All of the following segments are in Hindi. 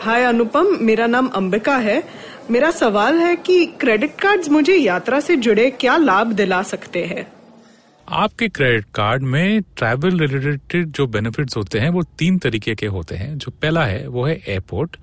हाय अनुपम, मेरा नाम अंबिका है। मेरा सवाल है कि क्रेडिट कार्ड्स मुझे यात्रा से जुड़े क्या लाभ दिला सकते हैं? आपके क्रेडिट कार्ड में ट्रैवल रिलेटेड जो बेनिफिट्स होते हैं, वो तीन तरीके के होते हैं। जो पहला है, वो है एयरपोर्ट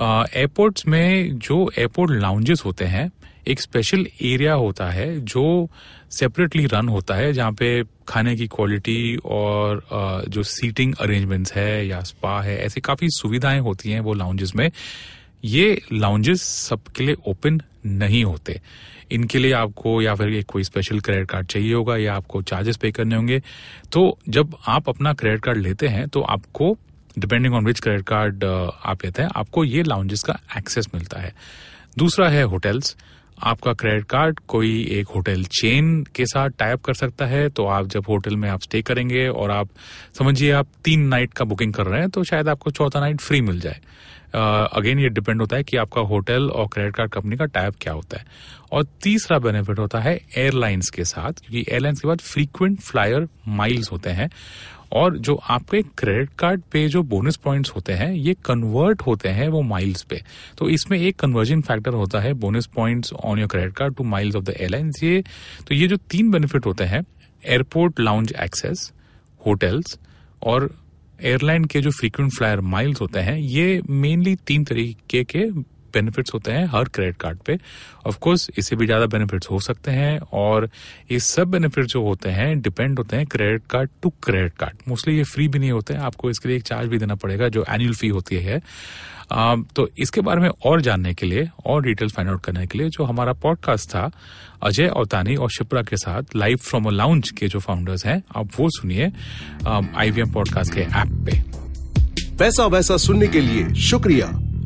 एयरपोर्ट्स में जो एयरपोर्ट लाउंजेस होते हैं, एक स्पेशल एरिया होता है जो सेपरेटली रन होता है, जहाँ पे खाने की क्वालिटी और जो सीटिंग अरेंजमेंट्स है या स्पा है, ऐसी काफ़ी सुविधाएँ होती हैं वो लाउंजेस में। ये लाउंजेस सबके लिए ओपन नहीं होते। इनके लिए आपको या फिर कोई स्पेशल क्रेडिट कार्ड चाहिए होगा या आपको चार्जेस पे करने होंगे। तो जब आप अपना क्रेडिट कार्ड लेते हैं तो आपको depending on which credit card आप लेते हैं, आपको ये लाउंजेस का एक्सेस मिलता है। दूसरा है होटल्स आपका क्रेडिट कार्ड कोई एक होटल चेन के साथ टाइप कर सकता है तो आप जब होटल में आप स्टे करेंगे और आप, समझिए आप तीन नाइट का बुकिंग कर रहे हैं तो शायद आपको चौथा नाइट फ्री मिल जाए। अगेन ये डिपेंड होता है कि आपका होटल और क्रेडिट कार्ड कंपनी का टाइप क्या होता है। और तीसरा बेनिफिट होता है एयरलाइंस के साथ, क्योंकि एयरलाइंस के बाद फ्रीक्वेंट फ्लायर माइल्स होते हैं। और जो आपके क्रेडिट कार्ड पे जो बोनस पॉइंट्स होते हैं, ये कन्वर्ट होते हैं वो माइल्स पे। तो इसमें एक कन्वर्जन फैक्टर होता है bonus points on your credit card to miles of the airlines ये तो ये जो तीन बेनिफिट होते हैं एयरपोर्ट लाउंज एक्सेस होटल्स और एयरलाइन के जो फ्रीक्वेंट फ्लायर माइल्स होते हैं ये मेनली तीन तरीके के बेनिफिट्स होते हैं हर क्रेडिट कार्ड पे। ऑफ़ कोर्स इससे भी ज़्यादा बेनिफिट्स हो सकते हैं और ये सब बेनिफिट जो होते हैं डिपेंड होते हैं credit card to credit card mostly ये फ्री भी नहीं होते हैं आपको इसके लिए एक चार्ज भी देना पड़ेगा जो एनुअल फ़ी होती है। तो इसके बारे में और जानने के लिए, और डिटेल्स फाइंड आउट करने के लिए जो हमारा पॉडकास्ट था, अजय अवतानी और शिप्रा के साथ लाइव फ्रॉम अ लाउंज के जो फाउंडर्स हैं, आप वो सुनिए आईवीएम पॉडकास्ट के ऐप पे। पैसा वैसा सुनने के लिए शुक्रिया।